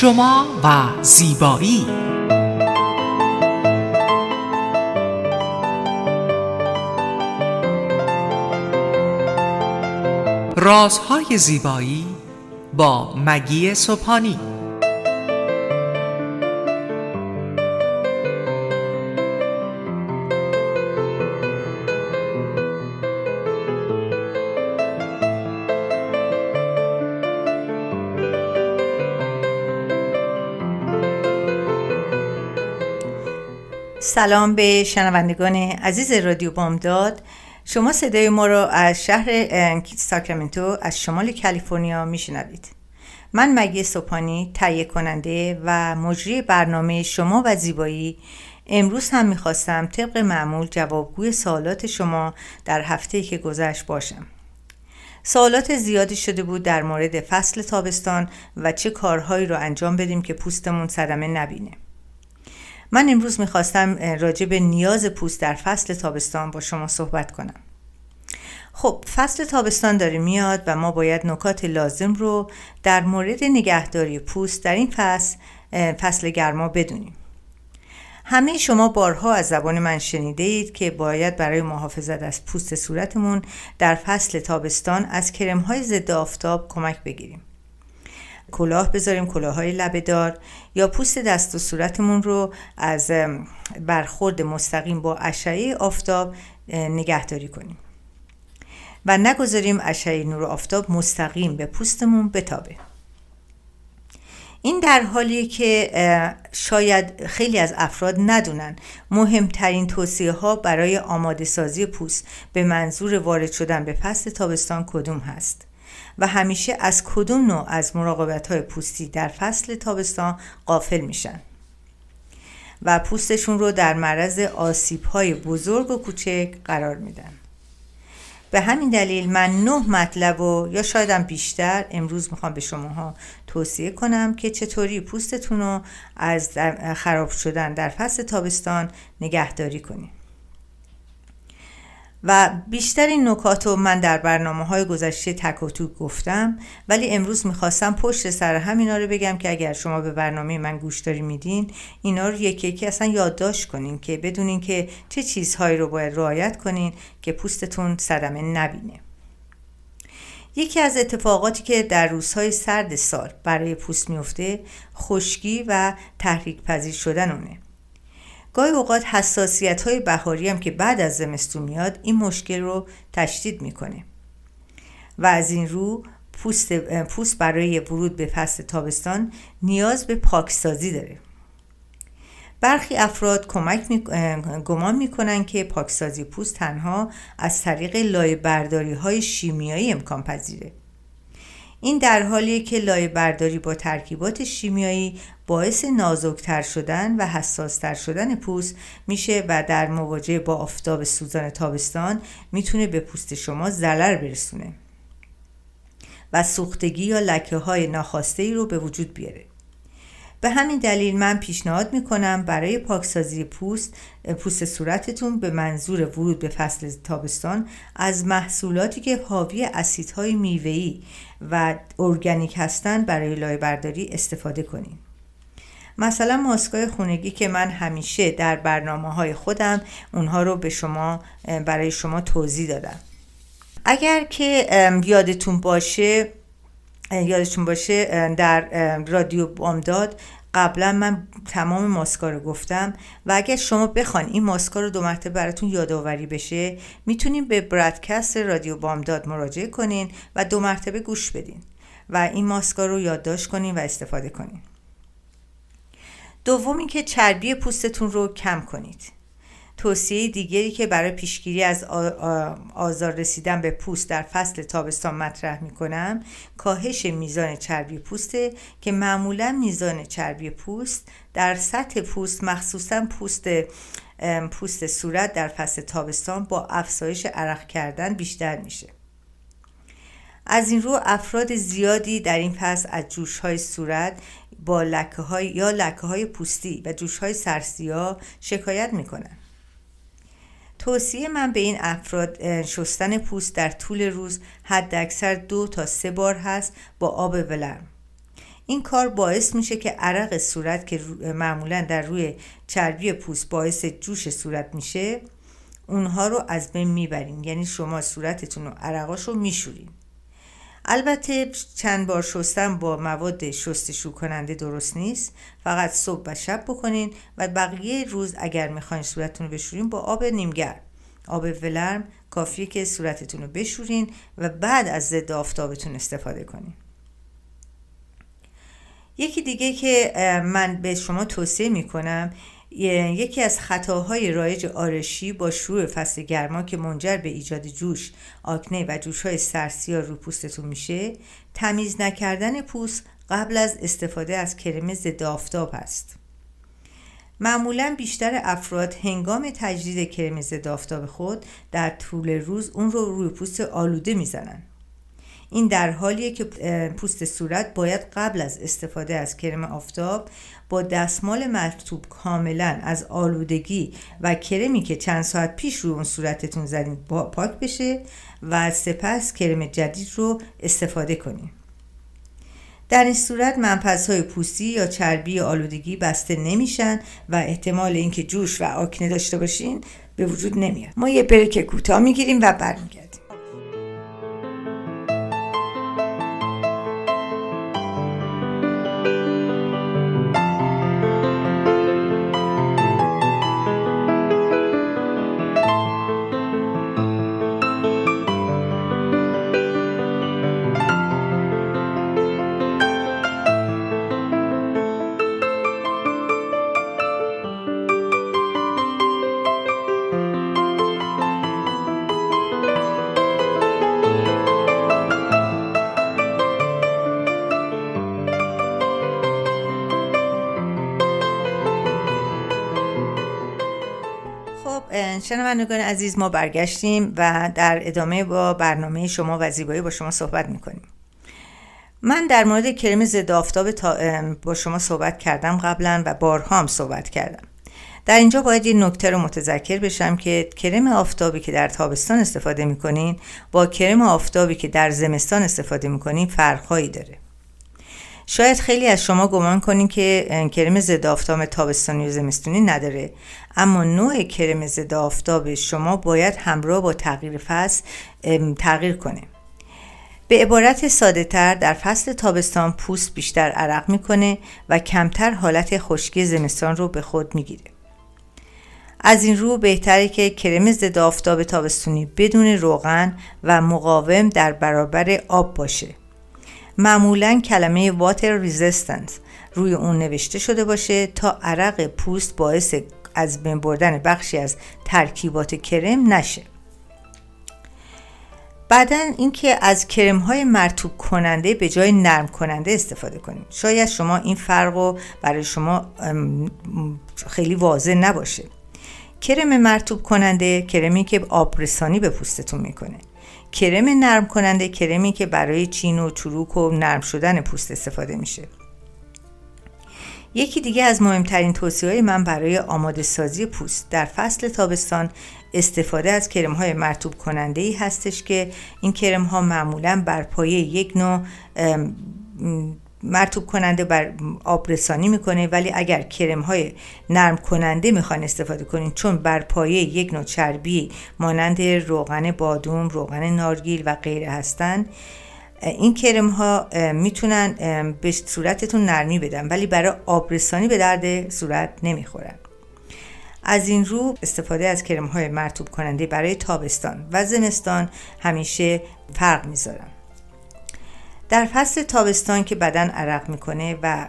شما و زیبایی. رازهای زیبایی با مگی صبحانی سلام به شنوندگان عزیز رادیو بامداد. شما صدای ما را از شهر ساکرامنتو از شمال کالیفرنیا میشنوید. من مگی سوپانی تهیه کننده و مجری برنامه شما و زیبایی. امروز هم می‌خواستم طبق معمول جوابگوی سوالات شما در هفته که گذشت باشم. سوالات زیادی شده بود در مورد فصل تابستان و چه کارهایی رو انجام بدیم که پوستمون صدمه نبینه. من امروز می‌خواستم راجع به نیاز پوست در فصل تابستان با شما صحبت کنم. خب فصل تابستان داره میاد و ما باید نکات لازم رو در مورد نگهداری پوست در این فصل فصل گرما بدونیم. همه شما بارها از زبان من شنیده اید که باید برای محافظت از پوست صورتمون در فصل تابستان از کرم های ضد آفتاب کمک بگیریم. کلاه بذاریم کلاه های لبه یا پوست دست و صورتمون رو از برخورد مستقیم با اشعه آفتاب نگهداری کنیم. و نگذاریم اشعه نور آفتاب مستقیم به پوستمون بتابه. این در حالیه که شاید خیلی از افراد ندونن مهمترین توصیه ها برای آماده سازی پوست به منظور وارد شدن به فصل تابستان کدوم هست؟ و همیشه از کدوم نوع از مراقبت های پوستی در فصل تابستان قافل میشن. و پوستشون رو در معرض آسیب های بزرگ و کوچک قرار میدن. به همین دلیل من نه مطلب و یا شایدم بیشتر امروز می‌خوام به شماها توصیه کنم که چطوری پوستتون رو از خراب شدن در فصل تابستان نگهداری کنید. و بیشتر این نکات رو من در برنامه های گذشته تک و گفتم ولی امروز می‌خواستم پشت سر همینا رو بگم که اگر شما به برنامه من گوش داری میدین اینا رو یکی یکی اصلا یادداشت کنین که بدونین که چه چیزهایی رو باید رعایت کنین که پوستتون صدمه نبینه. یکی از اتفاقاتی که در روزهای سرد سال برای پوست میفته خشکی و تحریک پذیر شدن اونه گاهی اوقات حساسیت های بهاری هم که بعد از زمستون میاد این مشکل رو تشدید می‌کنه. و از این رو پوست, پوست برای ورود به فصل تابستان نیاز به پاکسازی داره. برخی افراد کمک می... گمان می‌کنن که پاکسازی پوست تنها از طریق لایه برداری های شیمیایی امکان پذیره. این در حالیه که لایه برداری با ترکیبات شیمیایی باعث نازکتر شدن و حساستر شدن پوست میشه و در مواجهه با آفتاب سوزان تابستان می‌تونه به پوست شما ضرر برسونه و سوختگی یا لکه های ناخواسته ای رو به وجود بیاره. به همین دلیل من پیشنهاد می‌کنم برای پاکسازی پوست پوست صورتتون به منظور ورود به فصل تابستان از محصولاتی که حاوی اسیدهای میوه‌ای و ارگانیک هستند برای لایه برداری استفاده کنید مثلا ماسکای خونگی که من همیشه در برنامه های خودم اونها رو به شما برای شما توضیح دادم. اگر که یادتون باشه یادتون باشه در رادیو بامداد قبلا من تمام ماسکا رو گفتم و اگر شما بخواین این ماسکا رو دو مرتبه براتون یادآوری بشه می‌تونین به برادکست رادیو بامداد مراجعه کنین و دو مرتبه گوش بدین و این ماسکا رو یادداشت کنین و استفاده کنین. دوم اینکه چربی پوستتون رو کم کنید. توصیه دیگری که برای پیشگیری از آزار رسیدن به پوست در فصل تابستان مطرح می کنم کاهش میزان چربی پوسته که معمولا میزان چربی پوست در سطح پوست مخصوصا پوست پوست صورت در فصل تابستان با افزایش عرق کردن بیشتر میشه. از این رو افراد زیادی در این فصل از جوش های صورت با لکه های یا لکه های پوستی و جوش های سرسیا شکایت می‌کنن. توصیه من به این افراد شستن پوست در طول روز حد اکثر دو تا سه بار هست با آب ولرم. این کار باعث میشه که عرق صورت که معمولا در روی چربی پوست باعث جوش صورت میشه اونها رو از بین می‌برین. یعنی شما صورتتون رو عرقاش رو میشورین. البته چند بار شستن با مواد شستشو کننده درست نیست. فقط صبح و شب بکنین و بقیه روز اگر می‌خواین صورتتون رو بشورین با آب نیمگرم آب ولرم کافیه که صورتتون رو بشورین و بعد از ضد آفتابتون استفاده کنین. یکی دیگه که من به شما توصیه می‌کنم یکی از خطاهای رایج آرشی با شروع فصل گرما که منجر به ایجاد جوش، آکنه و جوش های سرسیا رو پوستتون میشه تمیز نکردن پوست قبل از استفاده از کرم ضد آفتاب است. معمولا بیشتر افراد هنگام تجدید کرم ضد خود در طول روز اون رو روی پوست آلوده می‌زنن. این در حالیه که پوست صورت باید قبل از استفاده از کرم آفتاب با دستمال مرتوب کاملا از آلودگی و کرمی که چند ساعت پیش رو اون صورتتون زدین پاک بشه و سپس کرم جدید رو استفاده کنیم در این صورت های پوستی یا چربی آلودگی بسته نمیشن و احتمال اینکه جوش و آکنه داشته باشین به وجود نمیاد. ما یه بریک کوتاه می‌گیریم و برمیگردیم. شنوندگان عزیز ما برگشتیم و در ادامه با برنامه شما و زیبایی با شما صحبت می‌کنیم. من در مورد کرم ضد آفتاب با شما صحبت کردم قبلا و بارها هم صحبت کردم. در اینجا باید یه نکته رو متذکر بشم که کرم آفتابی که در تابستان استفاده می‌کنین با کرم آفتابی که در زمستان استفاده می‌کنین فرقهایی داره. شاید خیلی از شما گمان کنین که کرم ضد آفتاب تابستانی و زمستونی نداره. اما نوع کرم ضد آفتاب شما باید همراه با تغییر فصل تغییر کنه. به عبارت ساده تر در فصل تابستان پوست بیشتر عرق می‌کنه و کمتر حالت خشکی زمستان رو به خود می‌گیره. از این رو بهتره که کرم ضد آفتاب تابستونی بدون روغن و مقاوم در برابر آب باشه. معمولا کلمه water resistance روی اون نوشته شده باشه تا عرق پوست باعث از بین بردن بخشی از ترکیبات کرم نشه. بعدا اینکه از کرم های مرطوب کننده به جای نرم کننده استفاده کنید. شاید شما این فرق رو برای شما خیلی واضح نباشه. کرم مرطوب کننده کرمی که آبرسانی به پوستتون می‌کنه. کرم نرم کننده کرمی که برای چین و چروک و نرم شدن پوست استفاده میشه. یکی دیگه از مهمترین توصیه های من برای آماده سازی پوست در فصل تابستان استفاده از کرم های مرتوب کننده ای هستش که این کرم ها معمولا بر پایه یک نوع مرتوب کننده بر آب رسانی می‌کنه ولی اگر کرم های نرم کننده می‌خوان استفاده کنین چون بر پایه یک نوع چربی مانند روغن بادوم، روغن نارگیل و غیره هستند این کرم ها می‌تونن به صورتتون نرمی بدن ولی برای آبرسانی به درد صورت نمی‌خورن. از این رو استفاده از کرم های مرتوب کننده برای تابستان و زمستان همیشه فرق می‌ذارن. در فصل تابستان که بدن عرق می‌کنه و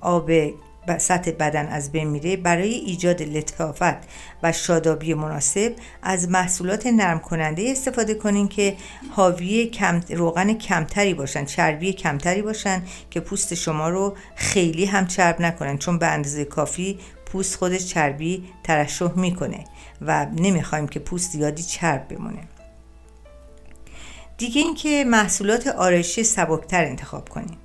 آب سطح بدن از بین میره برای ایجاد لطافت و شادابی مناسب از محصولات نرم کننده استفاده کنین که حاوی کم، روغن کمتری باشن چربی کمتری باشن که پوست شما رو خیلی هم چرب نکنن چون به اندازه کافی پوست خودش چربی ترشح می‌کنه و نمی‌خوایم که پوست زیادی چرب بمونه. دیگه اینکه محصولات آرایشی سبکتر انتخاب کنیم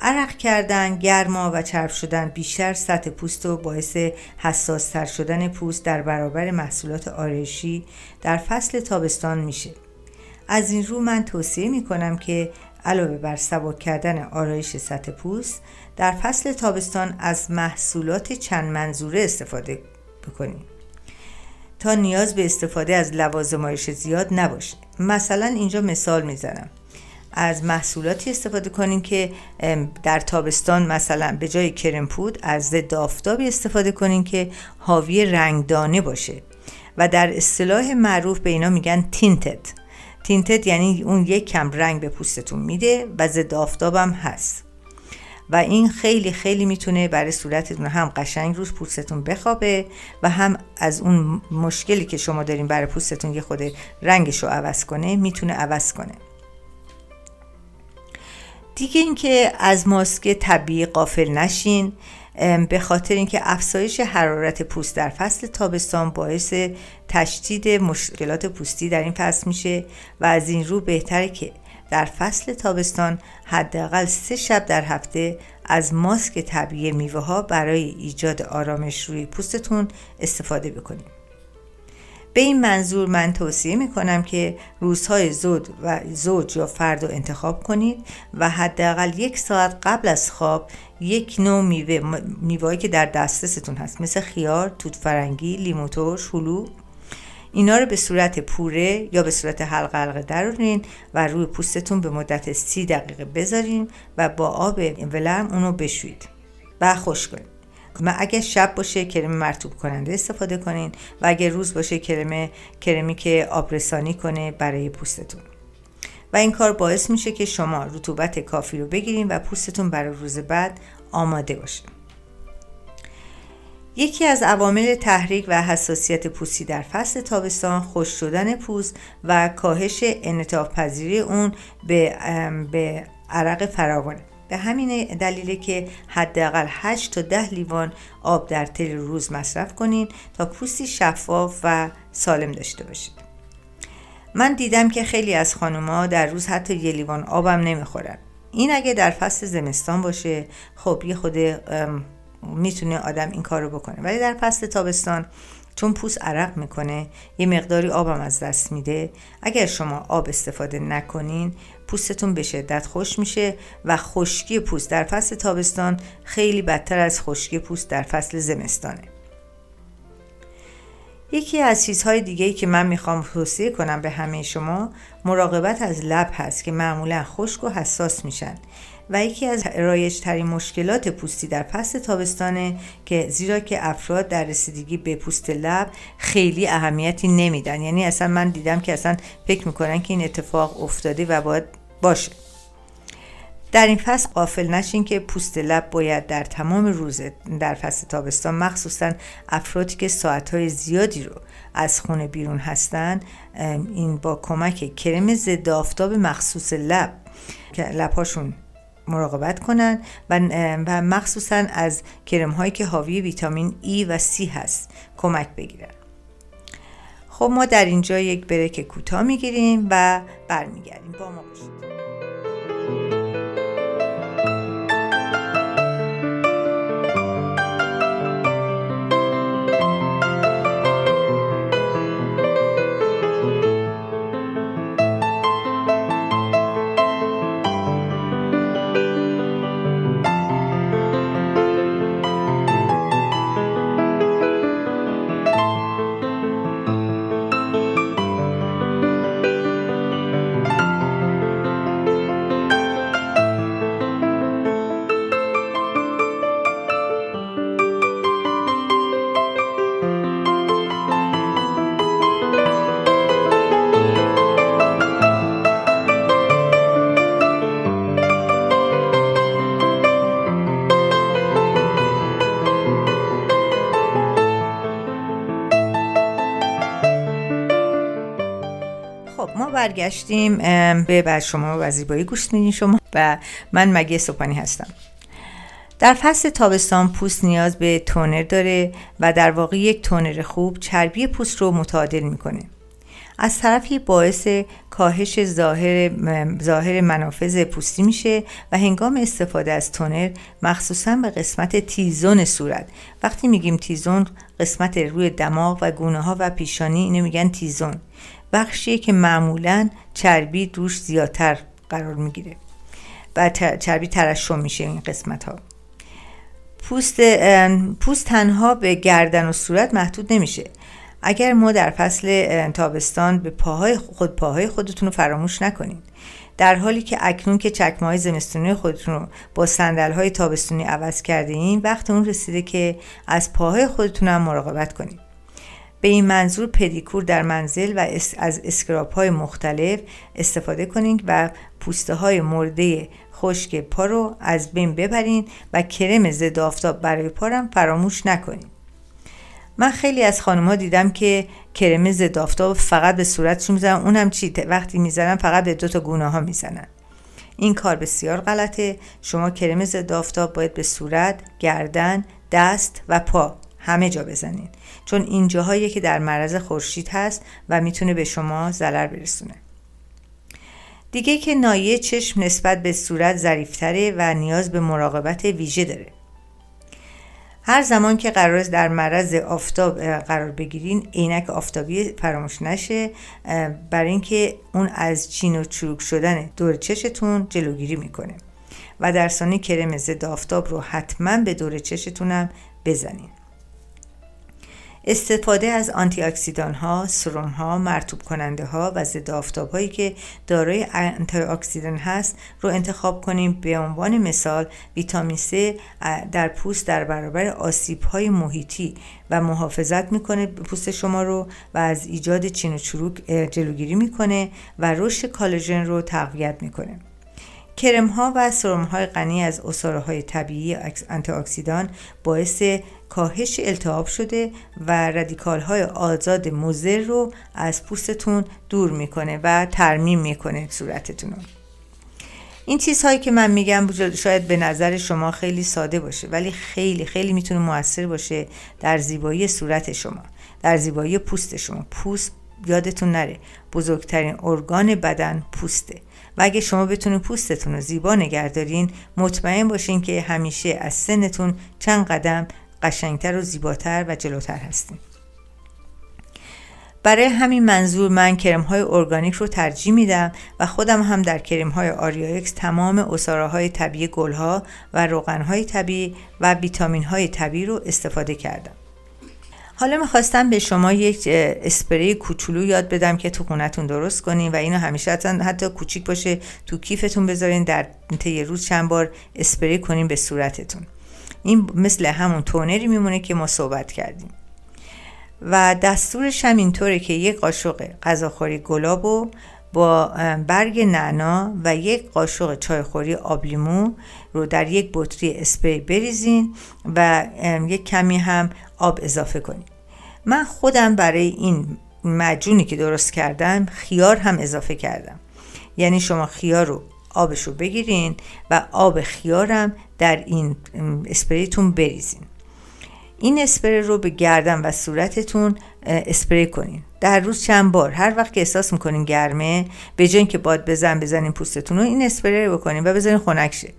عرق کردن، گرما و چرب شدن بیشتر سطح پوست و باعث حساستر شدن پوست در برابر محصولات آرایشی در فصل تابستان میشه. از این رو من توصیه می کنم که علاوه بر سبک کردن آرایش سطح پوست در فصل تابستان از محصولات چند منظوره استفاده بکنید تا نیاز به استفاده از لوازم آرایش زیاد نباشه. مثلا اینجا مثال می‌زنم. از محصولاتی استفاده کنیم که در تابستان مثلا به جای کرم پود از ضد آفتابی استفاده کنیم که حاوی رنگدانه باشه. و در اصطلاح معروف به اینا میگن تینتد تینتد یعنی اون یک کم رنگ به پوستتون میده و ضد آفتابم هست. و این خیلی خیلی می‌تونه برای صورتتون هم قشنگ روز پوستتون بخوابه و هم از اون مشکلی که شما دارین برای پوستتون یه خود رنگش رو عوض کنه می‌تونه عوض کنه. دیگه اینکه از ماسک طبیعی قافل نشین به خاطر اینکه افزایش حرارت پوست در فصل تابستان باعث تشدید مشکلات پوستی در این فصل میشه و از این رو بهتره که در فصل تابستان حداقل سه شب در هفته از ماسک طبیعی میوه ها برای ایجاد آرامش روی پوستتون استفاده بکنید. به این منظور من توصیه می کنم که روزهای زود و زوج یا فرد رو انتخاب کنید و حداقل یک ساعت قبل از خواب یک نوع میوه میوهایی که در دسترستون هست مثل خیار، توت فرنگی، لیمو ترش، هلو اینا رو به صورت پوره یا به صورت حلقه حلقه درونین و روی پوستتون به مدت سی دقیقه بذارین و با آب ولرم اونو بشوید. و خوش کنید. و اگه شب باشه کرم مرتوب کننده استفاده کنین و اگه روز باشه کرم کرمی که آبرسانی کنه برای پوستتون. و این کار باعث میشه که شما رطوبت کافی رو بگیرین و پوستتون برای روز بعد آماده باشه یکی از عوامل تحریک و حساسیت پوستی در فصل تابستان خوش شدن پوست و کاهش انعطاف پذیری اون به, به عرق فراوانه. به همین دلیله که حداقل 8 تا 10 لیوان آب در طول روز مصرف کنین تا پوستی شفاف و سالم داشته باشید. من دیدم که خیلی از خانوما در روز حتی یه لیوان آبم نمی‌خورن. این اگه در فصل زمستان باشه خب یه خود می‌تونه آدم این کار رو بکنه. ولی در فصل تابستان چون پوست عرق می‌کنه یه مقداری آبم از دست میده. اگر شما آب استفاده نکنین پوستتون به شدت خوش میشه و خشکی پوست در فصل تابستان خیلی بدتر از خشکی پوست در فصل زمستانه. یکی از چیزهای دیگه ای که من می‌خوام توصیه کنم به همه شما مراقبت از لب هست که معمولا خشک و حساس میشن. و یکی از رایج ترین مشکلات پوستی در فصل تابستانه که زیرا که افراد در رسیدگی به پوست لب خیلی اهمیتی نمیدن. یعنی اصلا من دیدم که اصلا فکر می‌کنن که این اتفاق افتاده و باید باشه. در این فصل قافل نشین که پوست لب باید در تمام روز در فصل تابستان مخصوصا افرادی که ساعتهای زیادی رو از خونه بیرون هستن این با کمک کرم ضد آفتاب مخصوص لب که لبهاشون مراقبت کنن و, و مخصوصا از کرم هایی که حاوی ویتامین ای و سی هست کمک بگیرن. خب ما در اینجا یک بریک کوتاه می‌گیریم و برمیگردیم. با ما باشید. برگشتیم به بر شما و زیبایی گوش میدین شما و من مگه سوپانی هستم. در فصل تابستان پوست نیاز به تونر داره و در واقع یک تونر خوب چربی پوست رو متعادل می‌کنه. از طرفی باعث کاهش ظاهر, ظاهر منافذ پوستی میشه و هنگام استفاده از تونر مخصوصا به قسمت تیزون صورت. وقتی میگیم تیزون قسمت روی دماغ و گونه ها و پیشانی اینو میگن تیزون. بخشیه که معمولا چربی دوش زیادتر قرار می‌گیره و چربی ترشم میشه این قسمت ها پوست, پوست تنها به گردن و صورت محدود نمیشه. اگر ما در فصل تابستان به پاهای خود پاهای خودتون رو فراموش نکنید. در حالی که اکنون که چکمه های زمستونی خودتون رو با سندل های تابستونی عوض کرده این وقت اون رسیده که از پاهای خودتون هم مراقبت کنید. به این منظور پدیکور در منزل و از scrub های مختلف استفاده کنید و پوسته های مرده خشک پا رو از بین ببرین و کرم ضد آفتاب برای پارم فراموش نکنید. من خیلی از خانمها دیدم که کرم ضد آفتاب فقط به صورتشون می‌زنن؟ اونم چی؟ وقتی می‌زنن فقط به دو تا گونه ها می‌زنن. این کار بسیار غلطه. شما کرم ضد آفتاب باید به صورت گردن دست و پا همه جا بزنین چون این جاهایی که در معرض خورشید هست و می‌تونه به شما ضرر برسونه. دیگه که نایه چشم نسبت به صورت ظریفتره و نیاز به مراقبت ویژه داره. هر زمان که قرار در معرض آفتاب قرار بگیرین عینک آفتابی فراموش نشه برای اینکه اون از چین و چروک شدن دور چشتون جلوگیری می‌کنه. و در ثانی کرم ضد آفتاب رو حتما به دور چشتونم بزنین. استفاده از آنتی اکسیدان ها، سروم ها، مرتوب کننده ها و ضد آفتاب هایی که دارای آنتی اکسیدان هست رو انتخاب کنیم به عنوان مثال ویتامین C در پوست در برابر آسیب های محیطی و محافظت می‌کنه پوست شما رو و از ایجاد چین و چروک جلوگیری می‌کنه و رشد کالژن رو تقویت می‌کنه. کرم ها و سرم های غنی از اصاره های طبیعی آنتی اکسیدان باعث کاهش التهاب شده و رادیکال های آزاد مضر رو از پوستتون دور می‌کنه و ترمیم می‌کنه صورتتون رو. این چیزهایی که من میگم شاید به نظر شما خیلی ساده باشه ولی خیلی خیلی می‌تونه موثر باشه در زیبایی صورت شما در زیبایی پوست شما. پوست یادتون نره بزرگترین ارگان بدن پوسته. و اگه شما بتونید پوستتون رو زیبا نگهدارین مطمئن باشین که همیشه از سنتون چند قدم قشنگتر و زیباتر و جلوتر هستیم برای همین منظور من کرم های ارگانیک رو ترجیح میدم و خودم هم در کرم های آریا ایکس تمام عصاره های طبیعی گل ها و روغن های طبیعی و ویتامین های طبیعی رو استفاده کردم. حالا می‌خواستم به شما یک اسپری کوچولو یاد بدم که تو خونتون درست کنین و اینو همیشه حتی, حتی کوچیک باشه تو کیفتون بذارین در طی روز چند بار اسپری کنین به صورتتون. این مثل همون تونری میمونه که ما صحبت کردیم. و دستورش هم اینطوره که یک قاشق غذاخوری گلاب و با برگ نعنا و یک قاشق چایخوری آبلیمو رو در یک بطری اسپری بریزین و یک کمی هم آب اضافه کنید من خودم برای این مجونی که درست کردم خیار هم اضافه کردم. یعنی شما خیار رو آبش رو بگیرین و آب خیارم در این اسپریتون بریزین. این اسپری رو به گردن و صورتتون اسپری کنین. در روز چند بار. هر وقت که احساس می‌کنین گرمه به جای که باد بزن بزنین پوستتون رو این اسپری رو بکنین و بذارین خنک شه.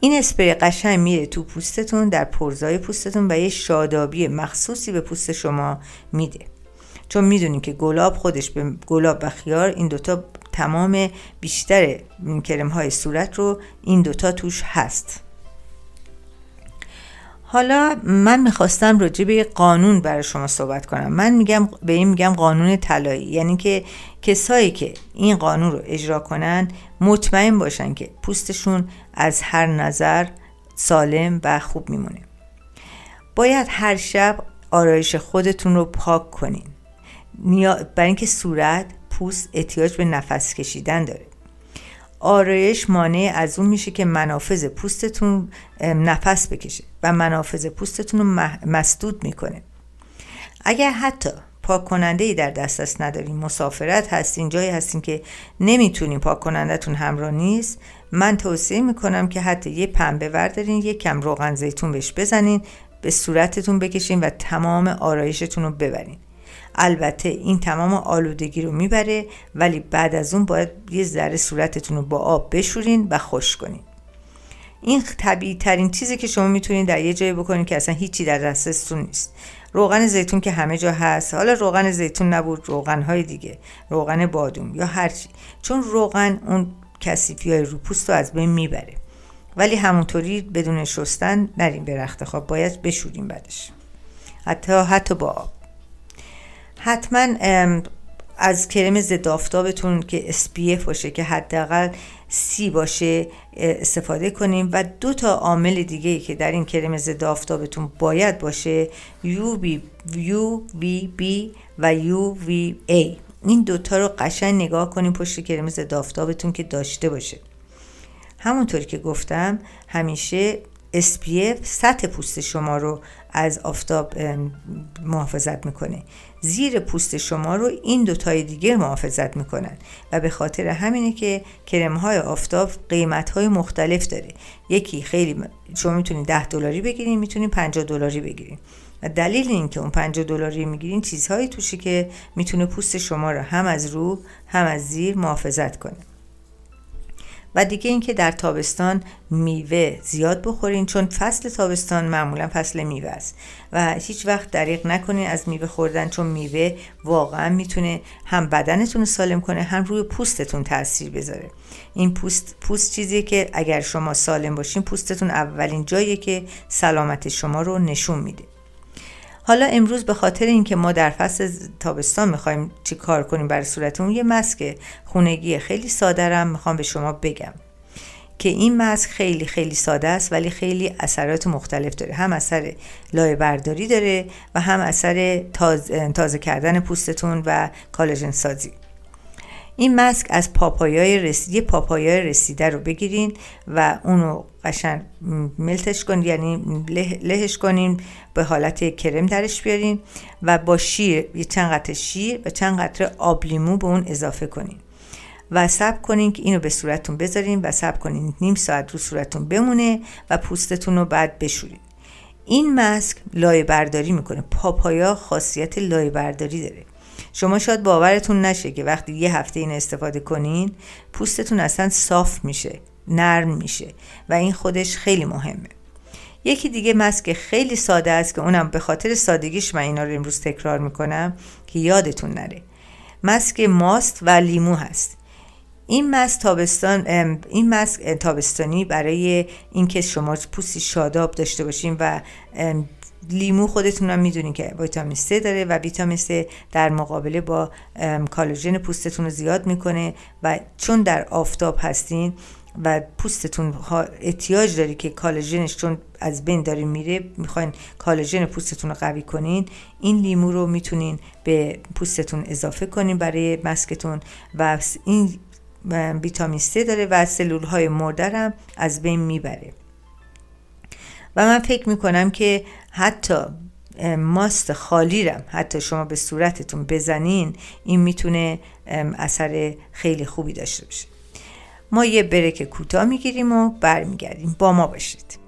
این اسپری قشنگ میره تو پوستتون در پرزای پوستتون و یه شادابی مخصوصی به پوست شما میده. چون می‌دونیم که گلاب خودش به گلاب و خیار این دوتا تمام بیشتر کرم های صورت رو این دوتا توش هست. حالا من می‌خواستم راجع به قانون برای شما صحبت کنم. من میگم به این میگم قانون طلایی. یعنی که کسایی که این قانون رو اجرا کنن مطمئن باشن که پوستشون از هر نظر سالم و خوب میمونه. باید هر شب آرایش خودتون رو پاک کنین. برای اینکه صورت پوست احتیاج به نفس کشیدن داره. آرایش مانع از اون میشه که منافذ پوستتون نفس بکشه و منافذ پوستتون رو مسدود می‌کنه. اگر حتی پاک کننده ای در دسترس ندارین مسافرت هستین جایی هستین که نمی‌تونین پاک کنندهتون همراه نیست من توصیه می‌کنم که حتی یه پنبه وردارین یه کم روغن زیتون بهش بزنین به صورتتون بکشین و تمام آرایشتون رو ببرین. البته این تمام آلودگی رو می‌بره ولی بعد از اون باید یه ذره صورتتون رو با آب بشورین و خوش کنین. این طبیعی ترین چیزی که شما می‌تونید در یه جایی بکنید که اصلا هیچی در دسترستون نیست. روغن زیتون که همه جا هست. حالا روغن زیتون نبود روغن های دیگه روغن بادوم یا هرچی چون روغن اون کسیفی های رو پوست رو از بین می‌بره. ولی همونطوری بدون شستن نریم به رخت خواب باید بشوریم بعدش. حتی حتی با آب. حتما از کرم ضد آفتابتون که SPF باشه که حداقل سی باشه استفاده کنیم و دو تا عامل دیگه که در این کرم ضد آفتابتون باید باشه UV, UVB و UVA این دوتا رو قشنگ نگاه کنیم پشت کرم ضد آفتابتون که داشته باشه. همونطوری که گفتم همیشه SPF سطح پوست شما رو از آفتاب محافظت می‌کنه. زیر پوست شما رو این دوتای دیگه محافظت می‌کنن و به خاطر همینه که کرم های آفتاب قیمت های مختلف داره. یکی خیلی شما می‌تونید 10 دلاری بگیرین می‌تونید 50 دلاری بگیرین و دلیل این که اون 50 دلاری می‌گیرین چیزهایی توشه که می‌تونه پوست شما رو هم از رو هم از زیر محافظت کنه. و دیگه اینکه در تابستان میوه زیاد بخورین چون فصل تابستان معمولا فصل میوه است. و هیچ وقت دریغ نکنین از میوه خوردن چون میوه واقعا می‌تونه هم بدنتون سالم کنه هم روی پوستتون تاثیر بذاره. این پوست پوست چیزی که اگر شما سالم باشین پوستتون اولین جاییه که سلامت شما رو نشون میده. حالا امروز به خاطر اینکه ما در فصل تابستان می‌خوایم چی کار کنیم برای صورتمون یه مسک خونگی خیلی ساده رم می‌خوام به شما بگم که این مسک خیلی خیلی ساده است ولی خیلی اثرات مختلف داره. هم اثر لایه برداری داره و هم اثر تازه, تازه کردن پوستتون و کالاژن سازی. این ماسک از پاپایای رسیده پاپایای رسیده رو بگیرین و اونو قشن ملتش کنین یعنی لهش کنین به حالت کرم درش بیارین و با شیر یه چند قطره شیر و چند قطره آب لیمو به اون اضافه کنین و سب کنین که اینو به صورتتون بذارین و سب کنین نیم ساعت رو صورتتون بمونه و پوستتون رو بعد بشورین. این ماسک لایه برداری می‌کنه. پاپایا خاصیت لایه برداری داره. شما شاید باورتون نشه که وقتی یه هفته این استفاده کنین پوستتون اصلا صاف میشه نرم میشه و این خودش خیلی مهمه. یکی دیگه مسک خیلی ساده است که اونم به خاطر سادگیش من اینا رو امروز تکرار می‌کنم که یادتون نره. مسک ماست و لیمو هست. این ماسک تابستان این ماسک تابستانی برای اینکه شما پوستی شاداب داشته باشین و لیمو خودتون هم می‌دونین که ویتامین C داره و ویتامین C در مقابله با کالاژن پوستتون رو زیاد می‌کنه و چون در آفتاب هستین و پوستتون احتیاج داری که کالاژنش چون از بین داره میره می‌خواین کالاژن پوستتون رو قوی کنین این لیمو رو می‌تونین به پوستتون اضافه کنین برای مسکتون و این ویتامین C داره و سلول های مرده هم از بین می‌بره. و من فکر می‌کنم که حتی ماست خالی رم حتی شما به صورتتون بزنین این می‌تونه اثر خیلی خوبی داشته باشه. ما یه برک کوتاه می‌گیریم و برمیگردیم. با ما باشید.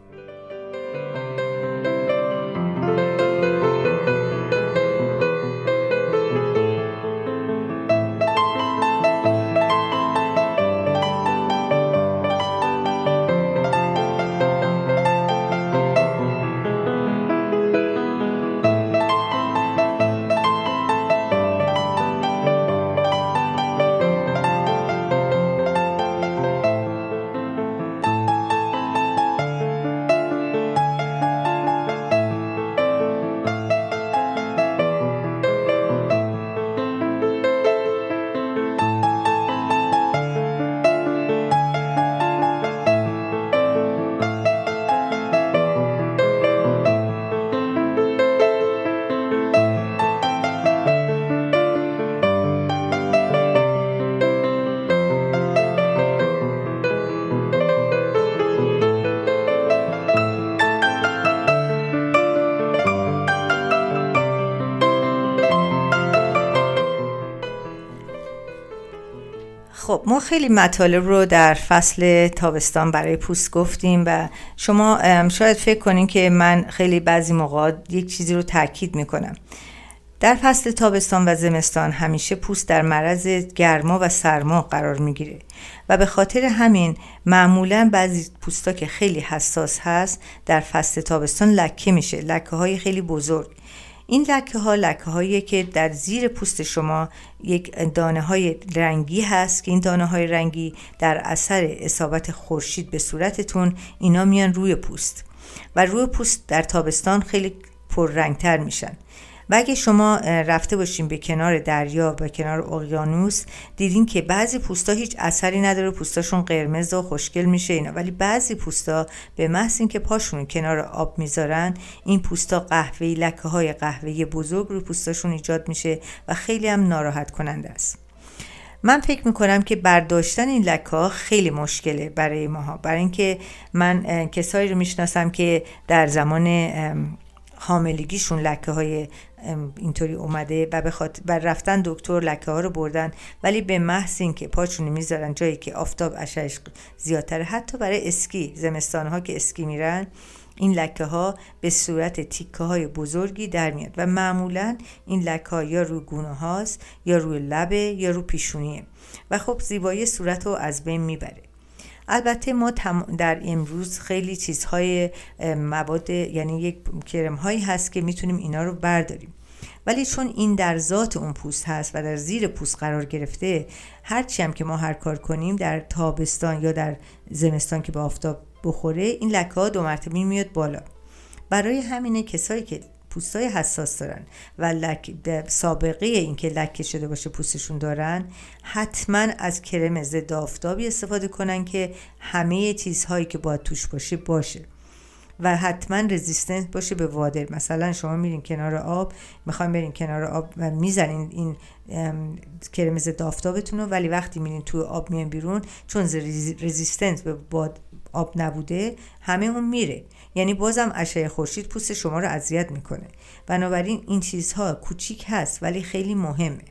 ما خیلی مطالب رو در فصل تابستان برای پوست گفتیم و شما شاید فکر کنین که من خیلی بعضی موقع یک چیزی رو تاکید می‌کنم. در فصل تابستان و زمستان همیشه پوست در معرض گرما و سرما قرار می‌گیره و به خاطر همین معمولا بعضی پوستا که خیلی حساس هست در فصل تابستان لکه میشه لکه های خیلی بزرگ. این لکه ها لکه هایی که در زیر پوست شما یک دانه های رنگی هست که این دانه های رنگی در اثر اصابت خورشید به صورتتون اینا میان روی پوست. و روی پوست در تابستان خیلی پررنگتر میشن. و اگه شما رفته باشین به کنار دریا و کنار اقیانوس دیدین که بعضی پوستا هیچ اثری نداره پوستاشون قرمز و خوشگل میشه اینا. ولی بعضی پوستا به محض اینکه پاشون کنار آب می‌ذارن این پوستا قهوه‌ای لکه های قهوه‌ای بزرگ رو پوستاشون ایجاد میشه و خیلی هم ناراحت کننده است. من فکر می‌کنم که برداشتن این لکه ها خیلی مشکله برای ماها. برای اینکه من کسایی رو می‌شناسم که در زمان حاملگیشون لکه های اینطوری اومده و بخاطر و رفتن دکتر لکه ها رو بردن. ولی به محض اینکه پاچون می‌ذارن جایی که آفتاب اشعش زیادتره حتی برای اسکی زمستان ها که اسکی میرن این لکه ها به صورت تیکه های بزرگی در میاد. و معمولا این لکه ها یا روی گونه هاست یا روی لبه یا روی پیشونیه. و خب زیبایی صورت رو از بین می‌بره. البته ما در امروز خیلی چیزهای مواد یعنی یک کرم هایی هست که می‌تونیم اینا رو برداریم. ولی چون این در ذات اون پوست هست و در زیر پوست قرار گرفته هرچی هم که ما هر کار کنیم در تابستان یا در زمستان که به آفتاب بخوره این لکه ها دو مرتبه میاد بالا. برای همینه کسایی که پوستای حساس دارن و لک سابقه اینکه لکه شده باشه پوستشون دارن حتما از کرم ضد آفتابی استفاده کنن که همه چیزهایی که باید توش باشه باشه و حتما رزیستنت باشه به وادر. مثلا شما میرین کنار آب می‌خوایم برین کنار آب و می‌زنین این کرم ضد آفتابتون رو ولی وقتی میرین تو آب میان بیرون چون رزیستنت به باد آب نبوده همه اون میره. یعنی بازم اشعه خورشید پوست شما رو اذیت می‌کنه. بنابراین این چیزها کوچیک هست ولی خیلی مهمه.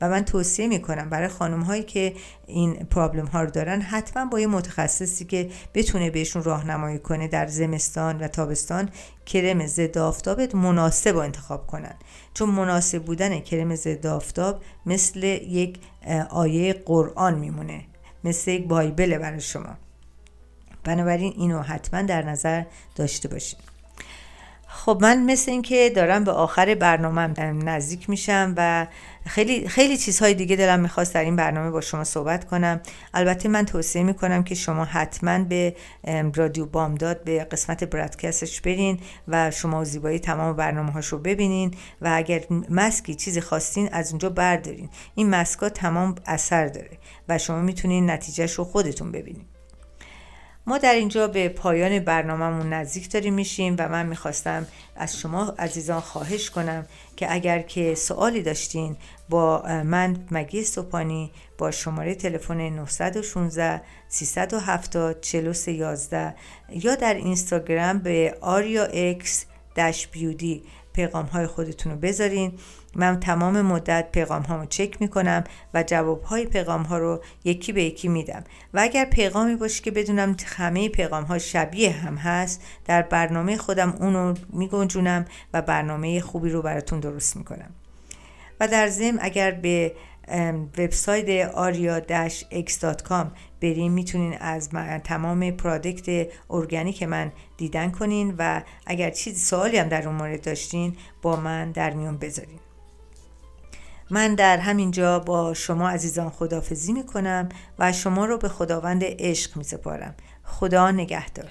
و من توصیه می‌کنم برای خانم هایی که این پرابلم ها رو دارن حتما با یه متخصصی که بتونه بهشون راهنمایی کنه در زمستان و تابستان کرم ضد آفتاب مناسب رو انتخاب کنن. چون مناسب بودن کرم ضد آفتاب مثل یک آیه قرآن میمونه. مثل یک بایبل برای شما. بنابراین اینو حتما در نظر داشته باشید خب من مثل اینکه دارم به آخر برنامه نزدیک میشم و خیلی خیلی چیزهای دیگه دلم می‌خواست در این برنامه با شما صحبت کنم. البته من توصیه می‌کنم که شما حتما به رادیو بامداد به قسمت برادکستش برین و شما زیبایی تمام برنامه هاش رو ببینین و اگر مسکی چیزی خواستین از اونجا بردارین. این مسکا تمام اثر داره و شما می‌تونین نتیجهش خودتون ببینین. ما در اینجا به پایان برنامهمون نزدیک داریم میشیم و من می‌خواستم از شما عزیزان خواهش کنم که اگر که سوالی داشتین با من مگی سوپانی با شماره تلفن 916 370 4311 یا در اینستاگرام به آریا اکس بیودی پیغام های خودتون رو بذارین. من تمام مدت پیغام هامو چک می‌کنم و جواب های پیغام ها رو یکی به یکی میدم. و اگر پیغامی باشه که بدونم همه پیغام ها شبیه هم هست در برنامه خودم اونو میگنجونم و برنامه خوبی رو براتون درست می‌کنم. و در ضمن اگر به وبسایت aria-x.com بریم می‌تونین از تمام product ارگانیک من دیدن کنین و اگر چیزی سوالی هم در اون مورد داشتین با من در میون بذارین. من در همینجا با شما عزیزان خدافزی می‌کنم و شما رو به خداوند عشق میسپارم. خدا نگهدار.